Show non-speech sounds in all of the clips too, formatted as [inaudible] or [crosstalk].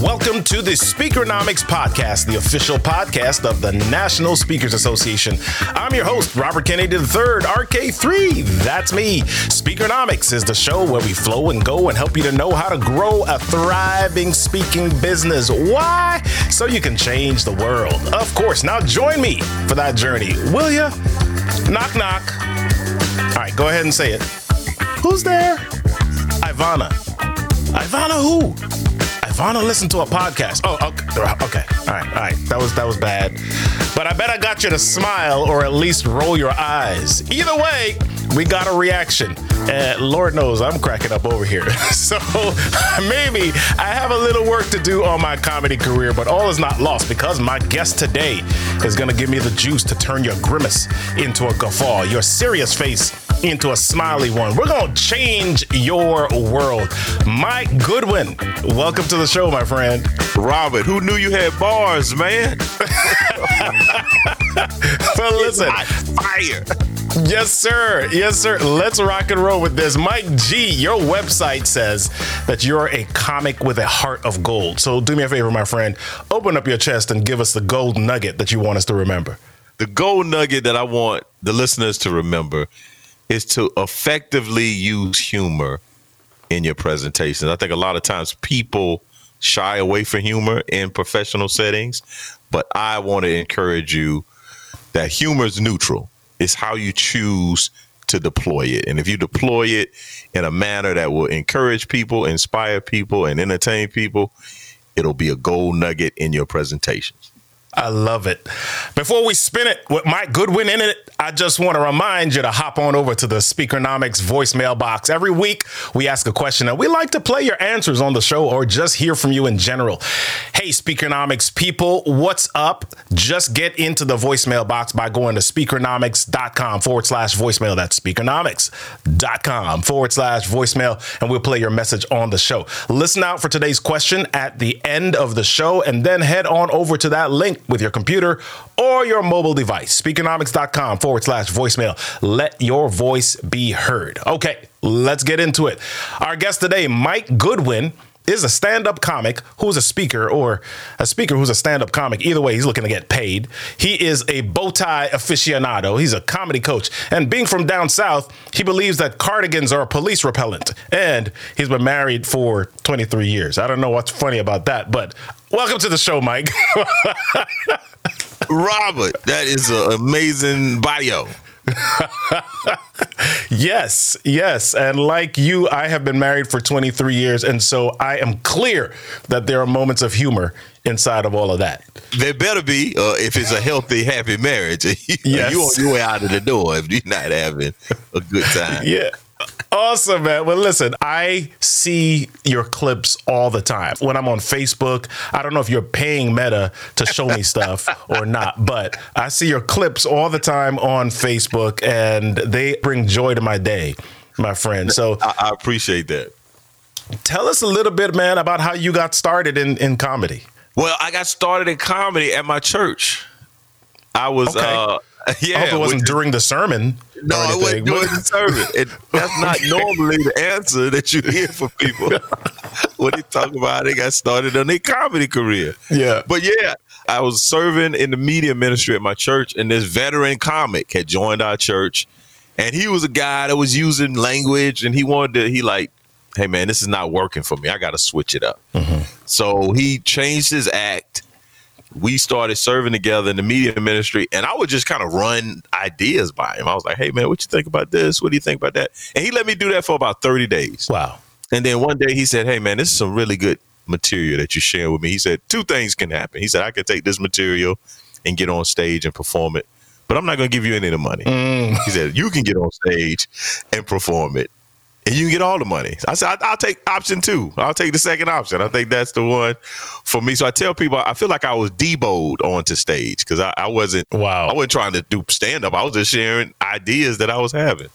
Welcome to the Speakernomics Podcast, the official podcast of the National Speakers Association. I'm your host, Robert Kennedy III, RK3. That's me. Speakernomics is the show where we flow and go and help you to know how to grow a thriving speaking business. Why? So you can change the world. Of course. Now join me for that journey, will ya? Knock, knock. All right, go ahead and say it. Who's there? Ivana. Ivana who? Ivana listened to a podcast. Oh, okay. Okay. All right. All right. That was that was bad. But I bet I got you to smile or at least roll your eyes. Either way, we got a reaction. And Lord knows I'm cracking up over here. [laughs] so [laughs] maybe I have a little work to do on my comedy career, but all is not lost because my guest today is going to give me the juice to turn your grimace into a guffaw, your serious face into a smiley one. We're going to change your world. Mike Goodwin, welcome to the show, my friend. Robert, who knew you had bars, man? [laughs] well, listen. Fire. Yes, sir. Yes, sir. Let's rock and roll with this. Mike G, your website says that you're a comic with a heart of gold. So do me a favor, my friend. Open up your chest and give us the gold nugget that you want us to remember. The gold nugget that I want the listeners to remember is to effectively use humor in your presentations. I think a lot of times people shy away from humor in professional settings, but I want to encourage you that humor is neutral. It's how you choose to deploy it. And if you deploy it in a manner that will encourage people, inspire people, and entertain people, it'll be a gold nugget in your presentations. I love it. Before we spin it with Mike Goodwin in it, I just want to remind you to hop on over to the Speakernomics voicemail box. Every week, we ask a question and we like to play your answers on the show or just hear from you in general. Hey, Speakernomics people, what's up? Just get into the voicemail box by going to speakernomics.com forward slash voicemail. That's speakernomics.com forward slash voicemail, and we'll play your message on the show. Listen out for today's question at the end of the show and then head on over to that link with your computer or your mobile device. Speakernomics.com forward slash voicemail. Let your voice be heard. Okay, let's get into it. Our guest today, Mike Goodwin is a stand-up comic who's a speaker or a speaker who's a stand-up comic. Either way, he's looking to get paid. He is a bow tie aficionado. He's a comedy coach. And being from down south, he believes that cardigans are a police repellent. And he's been married for 23 years. I don't know what's funny about that, but welcome to the show, Mike. [laughs] Robert, that is an amazing bio. [laughs] yes, yes. And like you, I have been married for 23 years. And so I am clear that there are moments of humor inside of all of that. There better be uh, if it's a healthy, happy marriage. [laughs] yes. you on your way out of the door if you're not having a good time. [laughs] Yeah. Awesome, man. Well, listen, I see your clips all the time. When I'm on Facebook, I don't know if you're paying Meta to show me stuff [laughs] or not, but I see your clips all the time on Facebook and they bring joy to my day, my friend. So I, I appreciate that. Tell us a little bit, man, about how you got started in, in comedy. Well, I got started in comedy at my church. I was Okay. uh yeah, I hope it wasn't which- during the sermon. No, it wasn't during the sermon. It, that's not [laughs] normally the answer that you hear from people [laughs] when they talk about they got started on their comedy career. Yeah. But yeah, I was serving in the media ministry at my church, and this veteran comic had joined our church, and he was a guy that was using language, and he wanted to, he like, hey man, this is not working for me. I got to switch it up. Mm-hmm. So he changed his act. We started serving together in the media ministry, and I would just kind of run ideas by him. I was like, "Hey, man, what you think about this? What do you think about that?" And he let me do that for about thirty days. Wow. And then one day he said, Hey man, this is some really good material that you're sharing with me. He said, Two things can happen. He said, I can take this material and get on stage and perform it, but I'm not going to give you any of the money. Mm. He said, You can get on stage and perform it. And you can get all the money. I said, I- I'll take option two. I'll take the second option. I think that's the one for me. So I tell people, I feel like I was deboed onto stage because I, I wasn't, Wow. I wasn't trying to do stand up. I was just sharing ideas that I was having.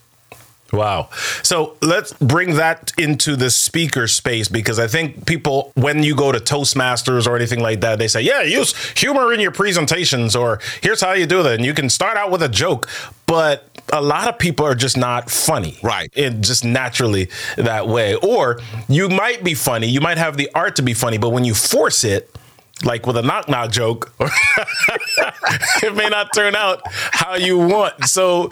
Wow. So let's bring that into the speaker space because I think people, when you go to Toastmasters or anything like that, they say, yeah, use humor in your presentations or here's how you do that. And you can start out with a joke. But a lot of people are just not funny. Right. It just naturally that way. Or you might be funny, you might have the art to be funny, but when you force it, like with a knock knock joke, [laughs] it may not turn out how you want. So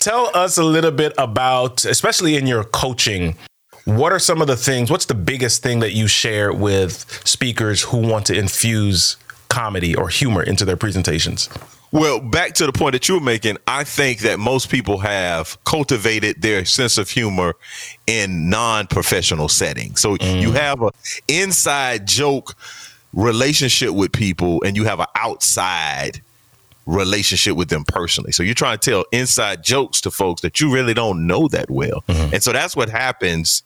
tell us a little bit about, especially in your coaching, what are some of the things, what's the biggest thing that you share with speakers who want to infuse comedy or humor into their presentations? Well, back to the point that you were making, I think that most people have cultivated their sense of humor in non-professional settings. So mm. you have a inside joke relationship with people and you have an outside relationship with them personally. So you're trying to tell inside jokes to folks that you really don't know that well. Mm-hmm. And so that's what happens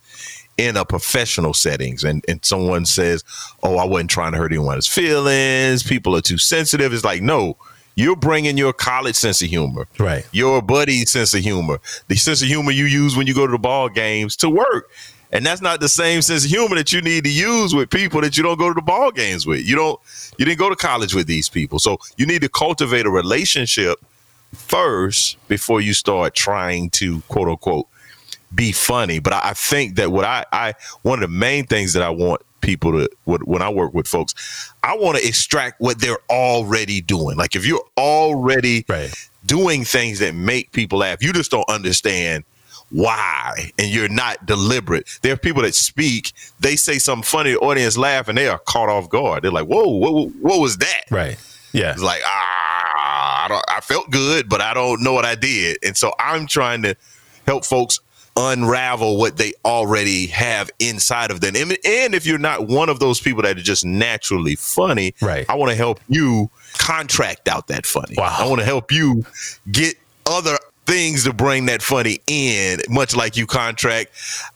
in a professional settings and, and someone says, Oh, I wasn't trying to hurt anyone's feelings. People are too sensitive. It's like, no, you're bringing your college sense of humor, right? Your buddy sense of humor, the sense of humor you use when you go to the ball games to work. And that's not the same sense of humor that you need to use with people that you don't go to the ball games with. You don't you didn't go to college with these people. So you need to cultivate a relationship first before you start trying to quote unquote be funny. But I, I think that what I, I one of the main things that I want people to when I work with folks, I want to extract what they're already doing. Like if you're already right. doing things that make people laugh, you just don't understand why and you're not deliberate. There are people that speak, they say something funny, the audience laugh, and they are caught off guard. They're like, whoa, what, what was that? Right. Yeah. It's like, ah, I, I felt good, but I don't know what I did. And so I'm trying to help folks unravel what they already have inside of them. And, and if you're not one of those people that are just naturally funny, right. I want to help you contract out that funny. Wow. I want to help you get other things to bring that funny in, much like you contract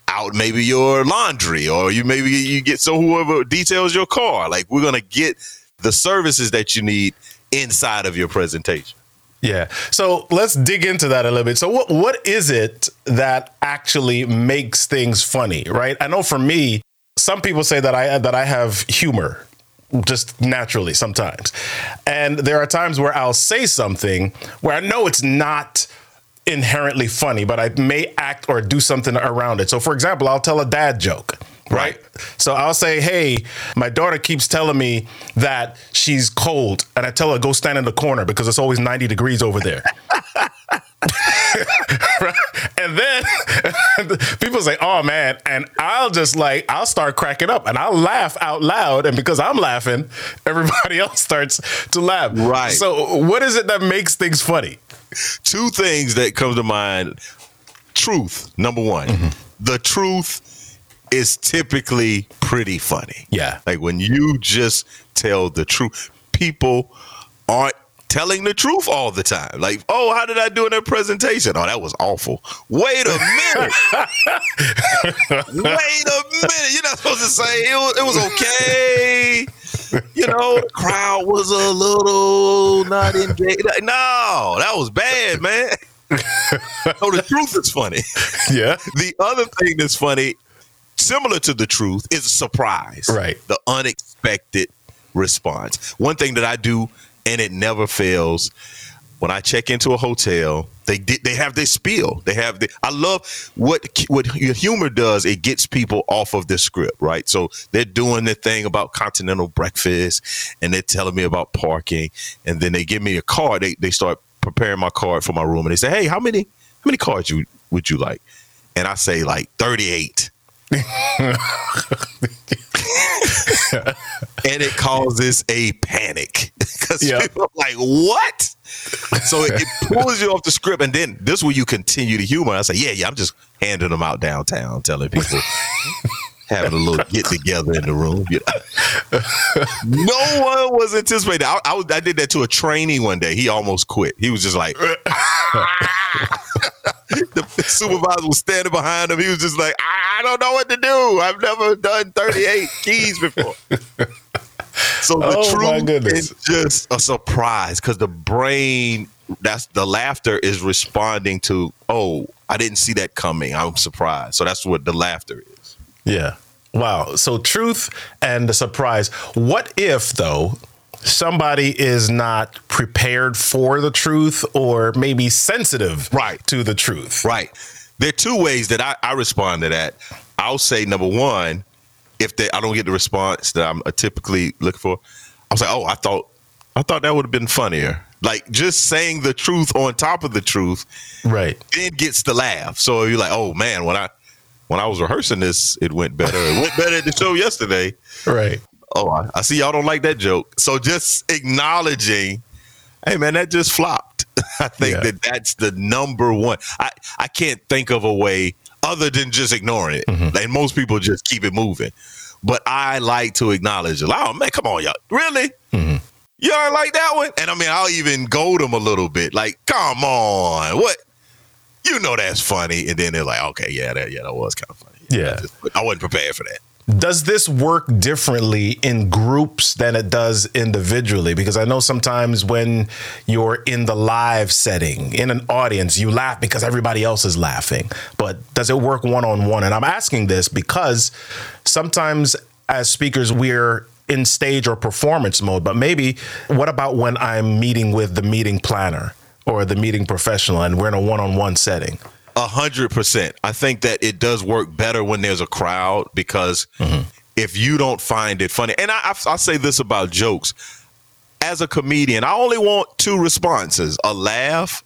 out maybe your laundry or you maybe you get so whoever details your car. Like we're gonna get the services that you need inside of your presentation. Yeah. So let's dig into that a little bit. So what what is it that actually makes things funny, right? I know for me, some people say that I that I have humor just naturally sometimes. And there are times where I'll say something where I know it's not inherently funny, but I may act or do something around it. So, for example, I'll tell a dad joke. Right. right. So I'll say, Hey, my daughter keeps telling me that she's cold. And I tell her, go stand in the corner because it's always 90 degrees over there. [laughs] and then [laughs] people say, "Oh man," and I'll just like I'll start cracking up and I'll laugh out loud, and because I'm laughing, everybody [laughs] else starts to laugh. Right. So, what is it that makes things funny? two things that come to mind. Truth, number one. Mm-hmm. The truth is typically pretty funny. Yeah. Like when you just tell the truth, people aren't telling the truth all the time. Like, oh, how did I do in that presentation? Oh, that was awful. Wait a minute. [laughs] Wait a minute. You're not supposed to say it was, it was okay you know, the crowd was a little not engaged. No, that was bad, man. [laughs] so the truth is funny. Yeah. The other thing that's funny, similar to the truth, is a surprise. Right. The unexpected response. One thing that I do, and it never fails, when I check into a hotel, they they have this spiel. They have the. I love what what humor does. It gets people off of the script, right? So they're doing the thing about continental breakfast, and they're telling me about parking, and then they give me a card. They they start preparing my card for my room, and they say, "Hey, how many how many cards you would you like?" And I say like thirty eight. [laughs] and it causes a panic [laughs] because yep. people are like, "What?" so it, it, pulls you off the script, and then this where you continue to humor. I say, yeah, yeah, I'm just handing them out downtown, telling people. [laughs] having a little get together in the room. You know? no one was anticipating. I, I, I, did that to a trainee one day. He almost quit. He was just like, supervisor was standing behind him. He was just like, I don't know what to do. I've never done 38 [laughs] keys before. So the oh, truth is just a surprise because the brain that's the laughter is responding to, oh, I didn't see that coming. I'm surprised. So that's what the laughter is. Yeah. Wow. So truth and the surprise. What if though somebody is not prepared for the truth or maybe sensitive right. to the truth? Right. There are two ways that I, I respond to that. I'll say number one, if they, I don't get the response that I'm uh, typically looking for, I'll say, oh, I thought I thought that would have been funnier. Like just saying the truth on top of the truth, right? It gets the laugh. So you're like, oh man, when I when I was rehearsing this, it went better. It went better at the show yesterday. Right. Oh, I, I see y'all don't like that joke. So just acknowledging, hey man, that just flopped. [laughs] I think yeah. that that's the number one. I I can't think of a way other than just ignoring it. Mm-hmm. And most people just keep it moving. But I like to acknowledge, it. oh man, come on, y'all. Really? Mm-hmm. Don't like that one? And I mean, I'll even goad them a little bit. Like, come on, what? You know that's funny. And then they're like, okay, yeah, that yeah, that was kind of funny. Yeah, I, just, I wasn't prepared for that. Does this work differently in groups than it does individually? Because I know sometimes when you're in the live setting, in an audience, you laugh because everybody else is laughing. But does it work one on one? And I'm asking this because sometimes as speakers, we're in stage or performance mode, but maybe what about when I'm meeting with the meeting planner or the meeting professional and we're in a one on one setting? A hundred percent. I think that it does work better when there's a crowd because mm-hmm. if you don't find it funny, and I, I, I say this about jokes, as a comedian, I only want two responses: a laugh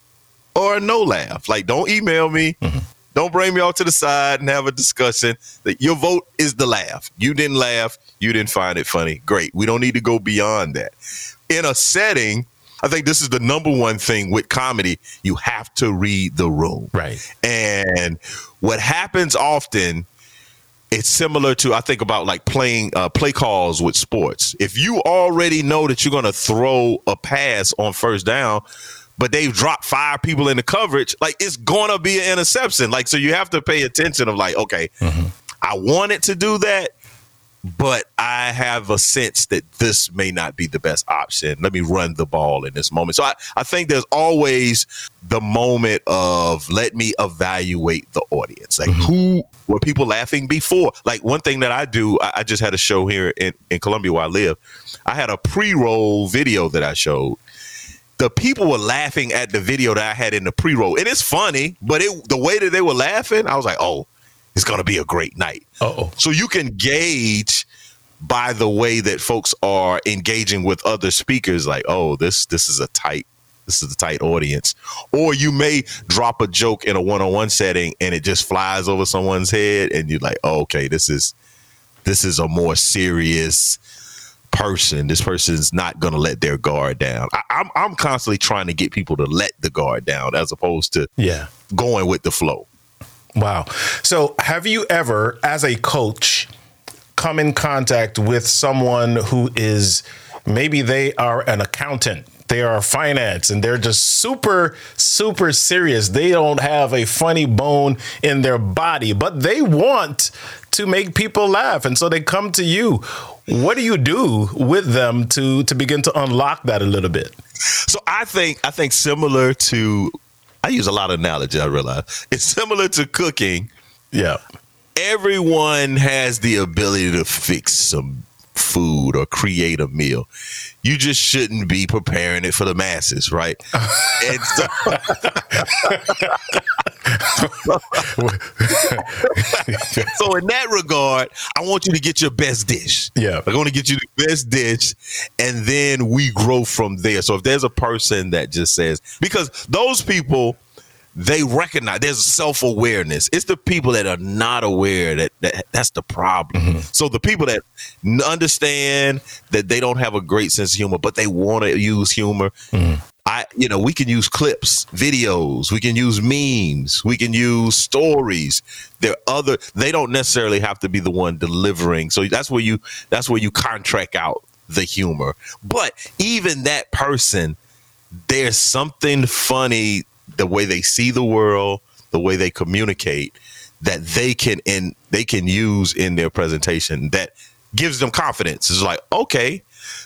or a no laugh. Like, don't email me. Mm-hmm. Don't bring me off to the side and have a discussion. That your vote is the laugh. You didn't laugh. You didn't find it funny. Great. We don't need to go beyond that. In a setting, I think this is the number one thing with comedy. You have to read the room. Right. And what happens often, it's similar to I think about like playing uh, play calls with sports. If you already know that you're going to throw a pass on first down, but they've dropped five people in the coverage, like it's gonna be an interception. Like so, you have to pay attention of like, okay, mm-hmm. I wanted to do that, but I have a sense that this may not be the best option. Let me run the ball in this moment. So I, I think there's always the moment of let me evaluate the audience. Like mm-hmm. who were people laughing before? Like one thing that I do, I, I just had a show here in, in Columbia where I live. I had a pre-roll video that I showed the people were laughing at the video that I had in the pre-roll. And it's funny, but it the way that they were laughing, I was like, oh, it's gonna be a great night. oh So you can gauge by the way that folks are engaging with other speakers, like, oh, this this is a tight this is a tight audience. Or you may drop a joke in a one-on-one setting and it just flies over someone's head and you're like, oh, okay, this is this is a more serious person. This person's not going to let their guard down. I, am I'm, I'm constantly trying to get people to let the guard down as opposed to yeah going with the flow. Wow. So, have you ever, as a coach, come in contact with someone who is maybe they are an accountant they are finance and they're just super super serious they don't have a funny bone in their body but they want to make people laugh and so they come to you what do you do with them to to begin to unlock that a little bit? So I think I think similar to I use a lot of analogy, I realize. It's similar to cooking. Yeah. Everyone has the ability to fix some food or create a meal. You just shouldn't be preparing it for the masses, right? [laughs] and so, [laughs] so in that regard, I want you to get your best dish. Yeah. I'm going to get you the best dish and then we grow from there. So if there's a person that just says because those people they recognize there's self awareness. It's the people that are not aware that, that that's the problem. Mm-hmm. So the people that understand that they don't have a great sense of humor, but they want to use humor. Mm-hmm. I, you know, we can use clips, videos, we can use memes, we can use stories. There are other. They don't necessarily have to be the one delivering. So that's where you. That's where you contract out the humor. But even that person, there's something funny the way they see the world, the way they communicate that they can and they can use in their presentation that gives them confidence. It's like, okay,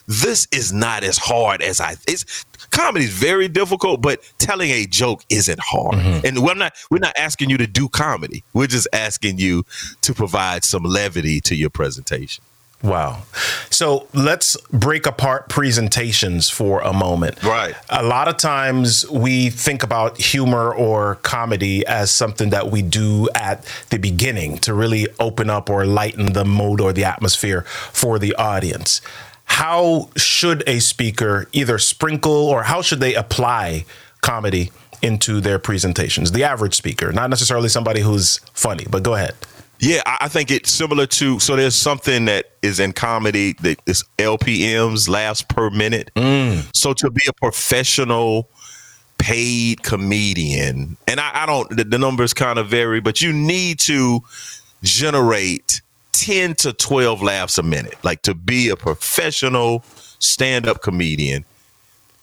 this is not as hard as I. It's comedy is very difficult, but telling a joke isn't hard. Mm-hmm. And we're not we're not asking you to do comedy. We're just asking you to provide some levity to your presentation. Wow. So let's break apart presentations for a moment. Right. A lot of times we think about humor or comedy as something that we do at the beginning to really open up or lighten the mood or the atmosphere for the audience. How should a speaker either sprinkle or how should they apply comedy into their presentations? The average speaker, not necessarily somebody who's funny, but go ahead. Yeah, I think it's similar to so there's something that is in comedy that is LPMs, laughs per minute. Mm. So to be a professional paid comedian, and I, I don't the, the numbers kind of vary, but you need to generate 10 to 12 laughs a minute. Like to be a professional stand-up comedian,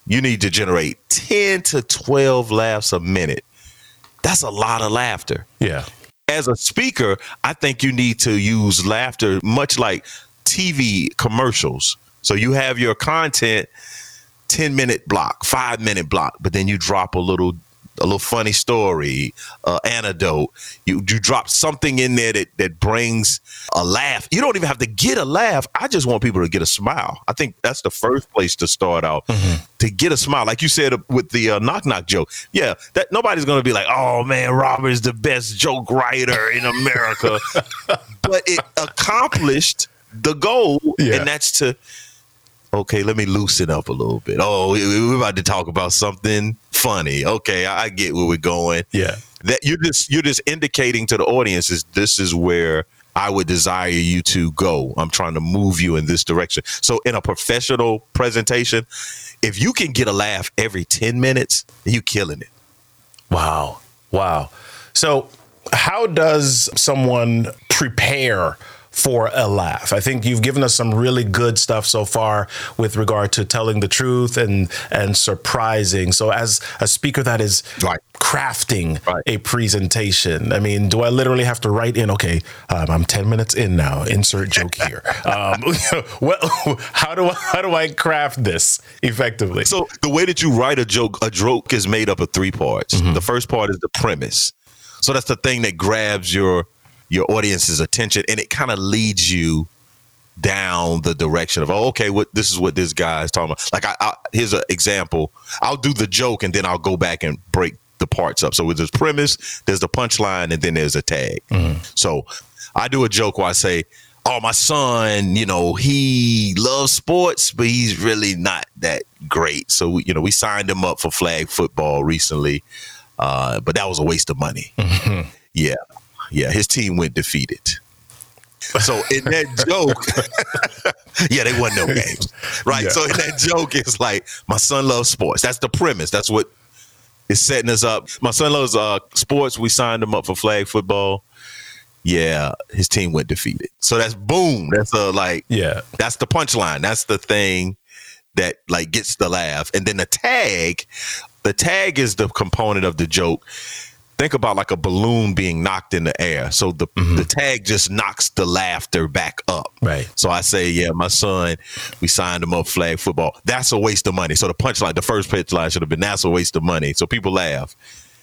you need to generate 10 to 12 laughs a minute. That's a lot of laughter. Yeah as a speaker, I think you need to use laughter much like TV commercials. So you have your content 10 minute block, five minute block, but then you drop a little a little funny story, uh, anecdote. You you drop something in there that that brings a laugh. You don't even have to get a laugh. I just want people to get a smile. I think that's the first place to start out mm-hmm. to get a smile. Like you said with the uh, knock knock joke. Yeah, that nobody's gonna be like, oh man, Robert is the best joke writer in America, [laughs] but it accomplished the goal, yeah. and that's to okay, let me loosen up a little bit. Oh, we're about to talk about something funny. Okay, I get where we're going. Yeah. That you're just you're just indicating to the audience is this is where I would desire you to go. I'm trying to move you in this direction. So in a professional presentation, if you can get a laugh every 10 minutes, you're killing it. Wow. Wow. So how does someone prepare for a laugh. I think you've given us some really good stuff so far with regard to telling the truth and and surprising. So as a speaker that is right. crafting right. a presentation, I mean, do I literally have to write in? Okay, um, I'm ten minutes in now. Insert joke here. [laughs] um, [laughs] well, how do I, how do I craft this effectively? So the way that you write a joke, a joke is made up of three parts. Mm-hmm. The first part is the premise. So that's the thing that grabs your your audience's attention and it kind of leads you down the direction of oh, okay what this is what this guy is talking about. Like I, I here's an example. I'll do the joke and then i'll go back and break the parts up. So with this premise there's the punchline and then there's a tag. Mm-hmm. so i do a joke where i say oh my son you know he loves sports but he's really not that great. So you know we signed him up for flag football recently uh, but that was a waste of money. Mm-hmm. yeah yeah, his team went defeated. So in that [laughs] joke, [laughs] yeah, they won no games, right? Yeah. So in that joke, it's like my son loves sports. That's the premise. That's what is setting us up. My son loves uh, sports. We signed him up for flag football. Yeah, his team went defeated. So that's boom. That's a like yeah. That's the punchline. That's the thing that like gets the laugh. And then the tag, the tag is the component of the joke think about like a balloon being knocked in the air. So the mm-hmm. the tag just knocks the laughter back up. Right. So I say, yeah, my son, we signed him up flag football. That's a waste of money. So the punchline, the first pitch line should have been that's a waste of money. So people laugh.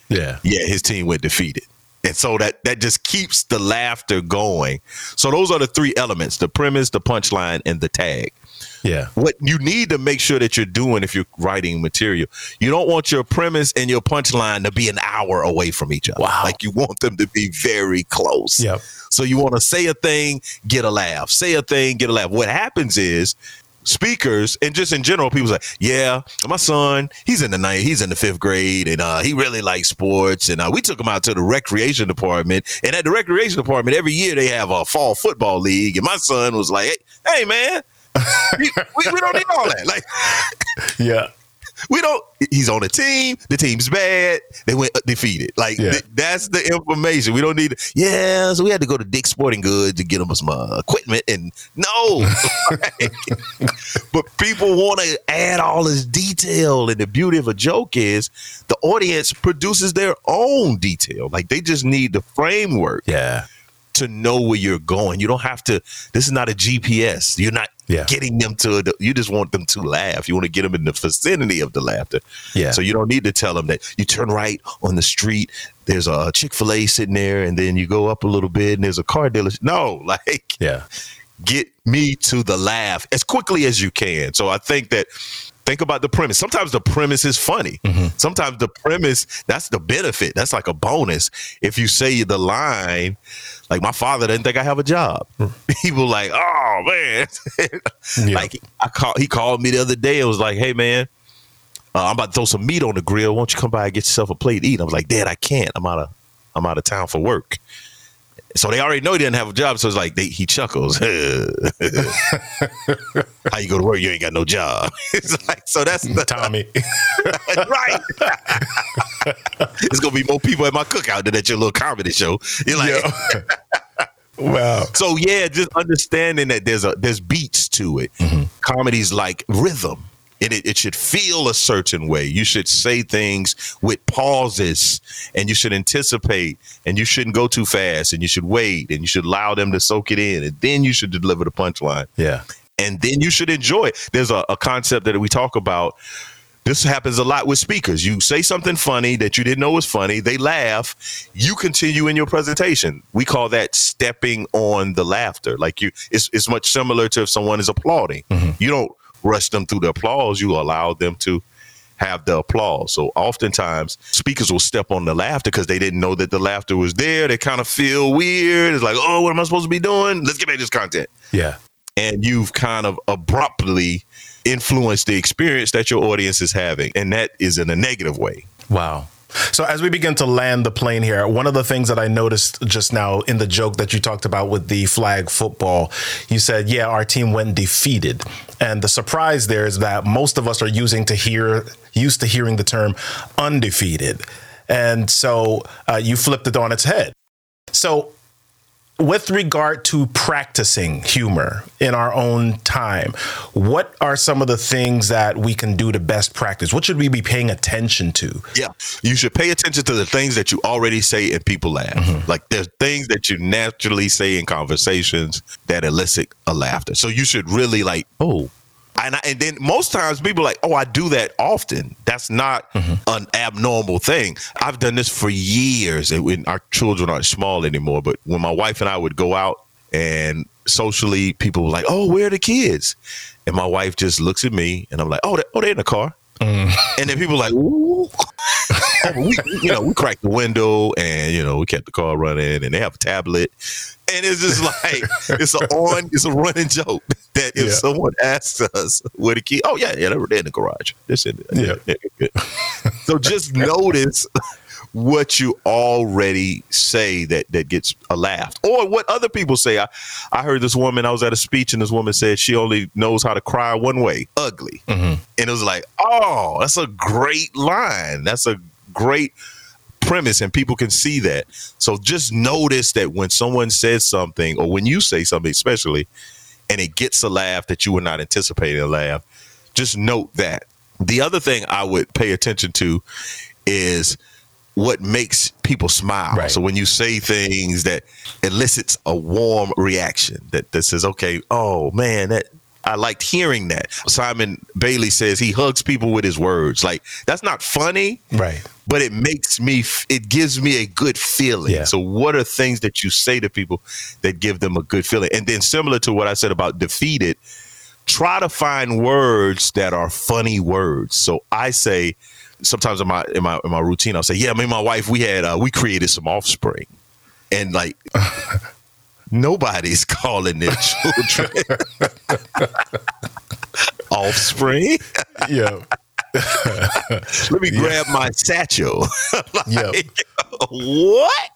Yeah. Yeah, his team went defeated. And so that that just keeps the laughter going. So those are the three elements: the premise, the punchline, and the tag. Yeah. What you need to make sure that you're doing if you're writing material, you don't want your premise and your punchline to be an hour away from each other. Wow. Like you want them to be very close. Yep. So you want to say a thing, get a laugh. Say a thing, get a laugh. What happens is speakers and just in general, people say, "Yeah, my son, he's in the ninth, he's in the fifth grade, and uh, he really likes sports." And uh, we took him out to the recreation department, and at the recreation department, every year they have a fall football league, and my son was like, "Hey, hey man, we, we, we, don't need all that. Like, yeah, we don't. He's on the team. The team's bad. They went defeated. Like yeah. th- that's the information. We don't need. Yeah, so we had to go to Dick's Sporting Goods to get them some uh, equipment. And no, [laughs] but people want to add all this detail. And the beauty of a joke is the audience produces their own detail. Like they just need the framework. Yeah to know where you're going. You don't have to. This is not a GPS. You're not Yeah. getting them to. You just want them to laugh. You want to get them in the vicinity of the laughter. Yeah. So you don't need to tell them that you turn right on the street. There's a Chick Fil A sitting there, and then you go up a little bit, and there's a car dealership. No, [laughs] like Yeah. get me to the laugh as quickly as you can. So I think that think about the premise. Sometimes the premise is funny. Sometimes the premise that's the benefit. That's like a bonus. If you say the line, like my father didn't think I have a job. [laughs] People like, oh man, [laughs] Yeah. like I call he called me the other day. It was like, hey man. Uh, I'm about to throw some meat on the grill. Won't you come by and get yourself a plate to eat? I was like, Dad, I can't. I'm out of I'm out of town for work. So they already know he didn't have a job. So it's like they, he chuckles. [laughs] How you go to work? You ain't got no job. [laughs] it's like so that's the Tommy. [laughs] right. There's gonna be more people at my cookout than at your little comedy show. You're like, Yeah. wow. so yeah, just understanding that there's a there's beats to it. Mm-hmm. Comedy's like rhythm. And it, it should feel a certain way. You should say things with pauses and you should anticipate and you shouldn't go too fast and you should wait and you should allow them to soak it in and then you should deliver the punchline Yeah. and then you should enjoy it. There's a, a concept that we talk about. This happens a lot with speakers. You say something funny that you didn't know was funny, they laugh, you continue in your presentation. We call that stepping on the laughter. Like you it's it's much similar to if someone is applauding. Mm-hmm. You don't rush them through the applause, you allow them to have the applause. So oftentimes speakers will step on the laughter because they didn't know that the laughter was there. They kind of feel weird. It's like, oh, what am I supposed to be doing? Let's get back to this content Yeah. and you've kind of abruptly influenced the experience that your audience is having and that is in a negative way Wow. So as we begin to land the plane here, one of the things that I noticed just now in the joke that you talked about with the flag football, you said, "Yeah, our team went defeated." And the surprise there is that most of us are using to hear used to hearing the term undefeated. And so uh, you flipped it on its head. So with regard to practicing humor in our own time, what are some of the things that we can do to best practice? What should we be paying attention to? yeah you should pay attention to the things that you already say and people laugh mm-hmm. like there's things that you naturally say in conversations that elicit a laughter so you should really like oh and, I, and then most times people are like, oh, I do that often. That's not mm-hmm. an abnormal thing. I've done this for years. And when our children aren't small anymore, but when my wife and I would go out and socially, people were like, oh, where are the kids? And my wife just looks at me and I'm like, oh, they, oh, they're in the car. Mm. And then people like, ooh. [laughs] Oh, we, you know, we cracked the window and you know we kept the car running, and they have a tablet, and it's just like it's a on, it's a running joke that if Yeah. someone asks us where the key, oh yeah, yeah, they're in the garage. This in Yeah. yeah. So just notice what you already say that that gets a laugh, or what other people say. I I heard this woman. I was at a speech, and this woman said she only knows how to cry one way, ugly. Mm-hmm. And it was like, oh, that's a great line. That's a great premise, and people can see that. So just notice that when someone says something, or when you say something, especially, and it gets a laugh that you were not anticipating a laugh, just note that. The other thing I would pay attention to is what makes people smile. Right. So when you say things that elicits a warm reaction that, that says, okay, oh man, that I liked hearing that. Simon Bailey says he hugs people with his words. Like that's not funny, Right. but it makes me it gives me a good feeling Yeah. so what are things that you say to people that give them a good feeling and then similar to what i said about defeated try to find words that are funny words so i say sometimes in my in my in my routine i'll say yeah me and my wife we had uh, we created some offspring and like [laughs] nobody's calling their children [laughs] offspring Yeah. let me grab my satchel [laughs] Yeah. what?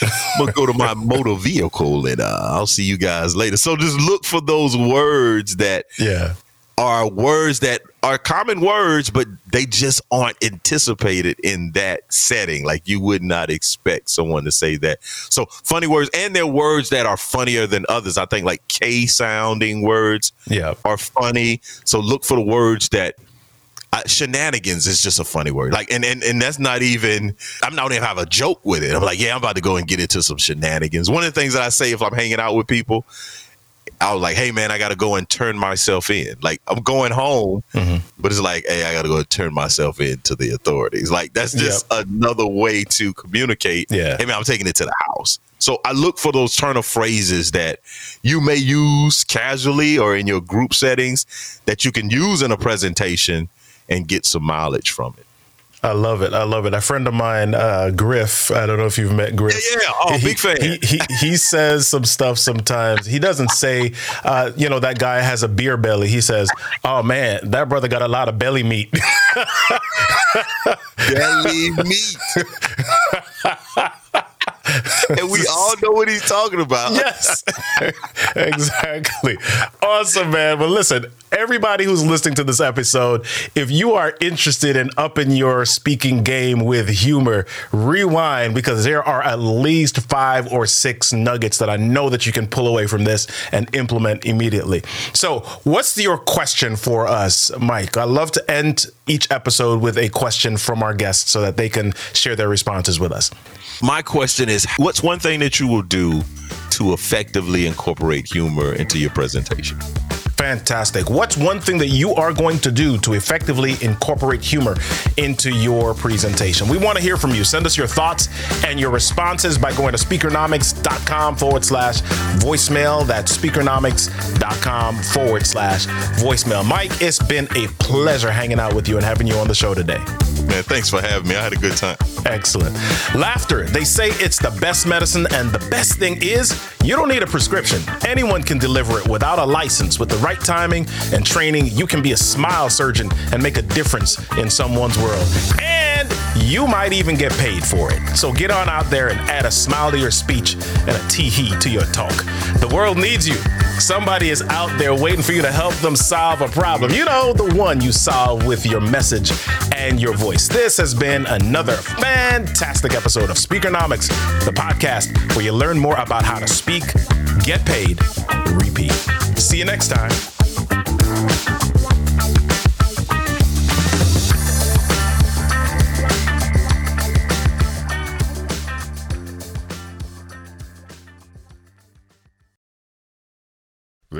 I'm gonna go to my motor vehicle and uh, I'll see you guys later. So just look for those words that Yeah. Are words that are common words, but they just aren't anticipated in that setting. Like you would not expect someone to say that. So funny words, and they're words that are funnier than others. I think like K sounding words Yeah. are funny. So look for the words that I, shenanigans is just a funny word. Like, and, and and that's not even. I'm not even have a joke with it. I'm like, yeah, I'm about to go and get into some shenanigans. One of the things that I say if I'm hanging out with people, I was like, hey man, I got to go and turn myself in. Like I'm going home, mm-hmm. but it's like, hey, I got to go turn myself in to the authorities. Like that's just yep. another way to communicate. Yeah, hey man, I'm taking it to the house. So I look for those turn of phrases that you may use casually or in your group settings that you can use in a presentation and get some mileage from it. I love it. I love it. A friend of mine, uh, Griff. I don't know if you've met Griff. Yeah, yeah. Oh, he, big fan. He, he, he says some stuff sometimes. He doesn't say, uh, you know, that guy has a beer belly. He says, "Oh man, that brother got a lot of belly meat." belly meat. [laughs] and we all know what he's talking about. Yes, [laughs] exactly. Awesome, man. But listen, everybody who's listening to this episode, if you are interested in upping your speaking game with humor, rewind because there are at least five or six nuggets that I know that you can pull away from this and implement immediately. So, what's your question for us, Mike? I love to end each episode with a question from our guests so that they can share their responses with us. My question is what's one thing that you will do to effectively incorporate humor into your presentation? Fantastic. What's one thing that you are going to do to effectively incorporate humor into your presentation? We want to hear from you. Send us your thoughts and your responses by going to speakernomics.com forward slash voicemail. That's speakernomics.com forward slash voicemail. Mike, it's been a pleasure hanging out with you and having you on the show today. Man, thanks for having me. I had a good time. Excellent. Laughter. They say it's the best medicine, and the best thing is you don't need a prescription. Anyone can deliver it without a license with the right timing and training, you can be a smile surgeon and make a difference in someone's world. And you might even get paid for it. So get on out there and add a smile to your speech and a tee hee to your talk. The world needs you. Somebody is out there waiting for you to help them solve a problem. You know, the one you solve with your message and your voice. This has been another fantastic episode of Speakernomics, the podcast where you learn more about how to speak, get paid, repeat. See you next time.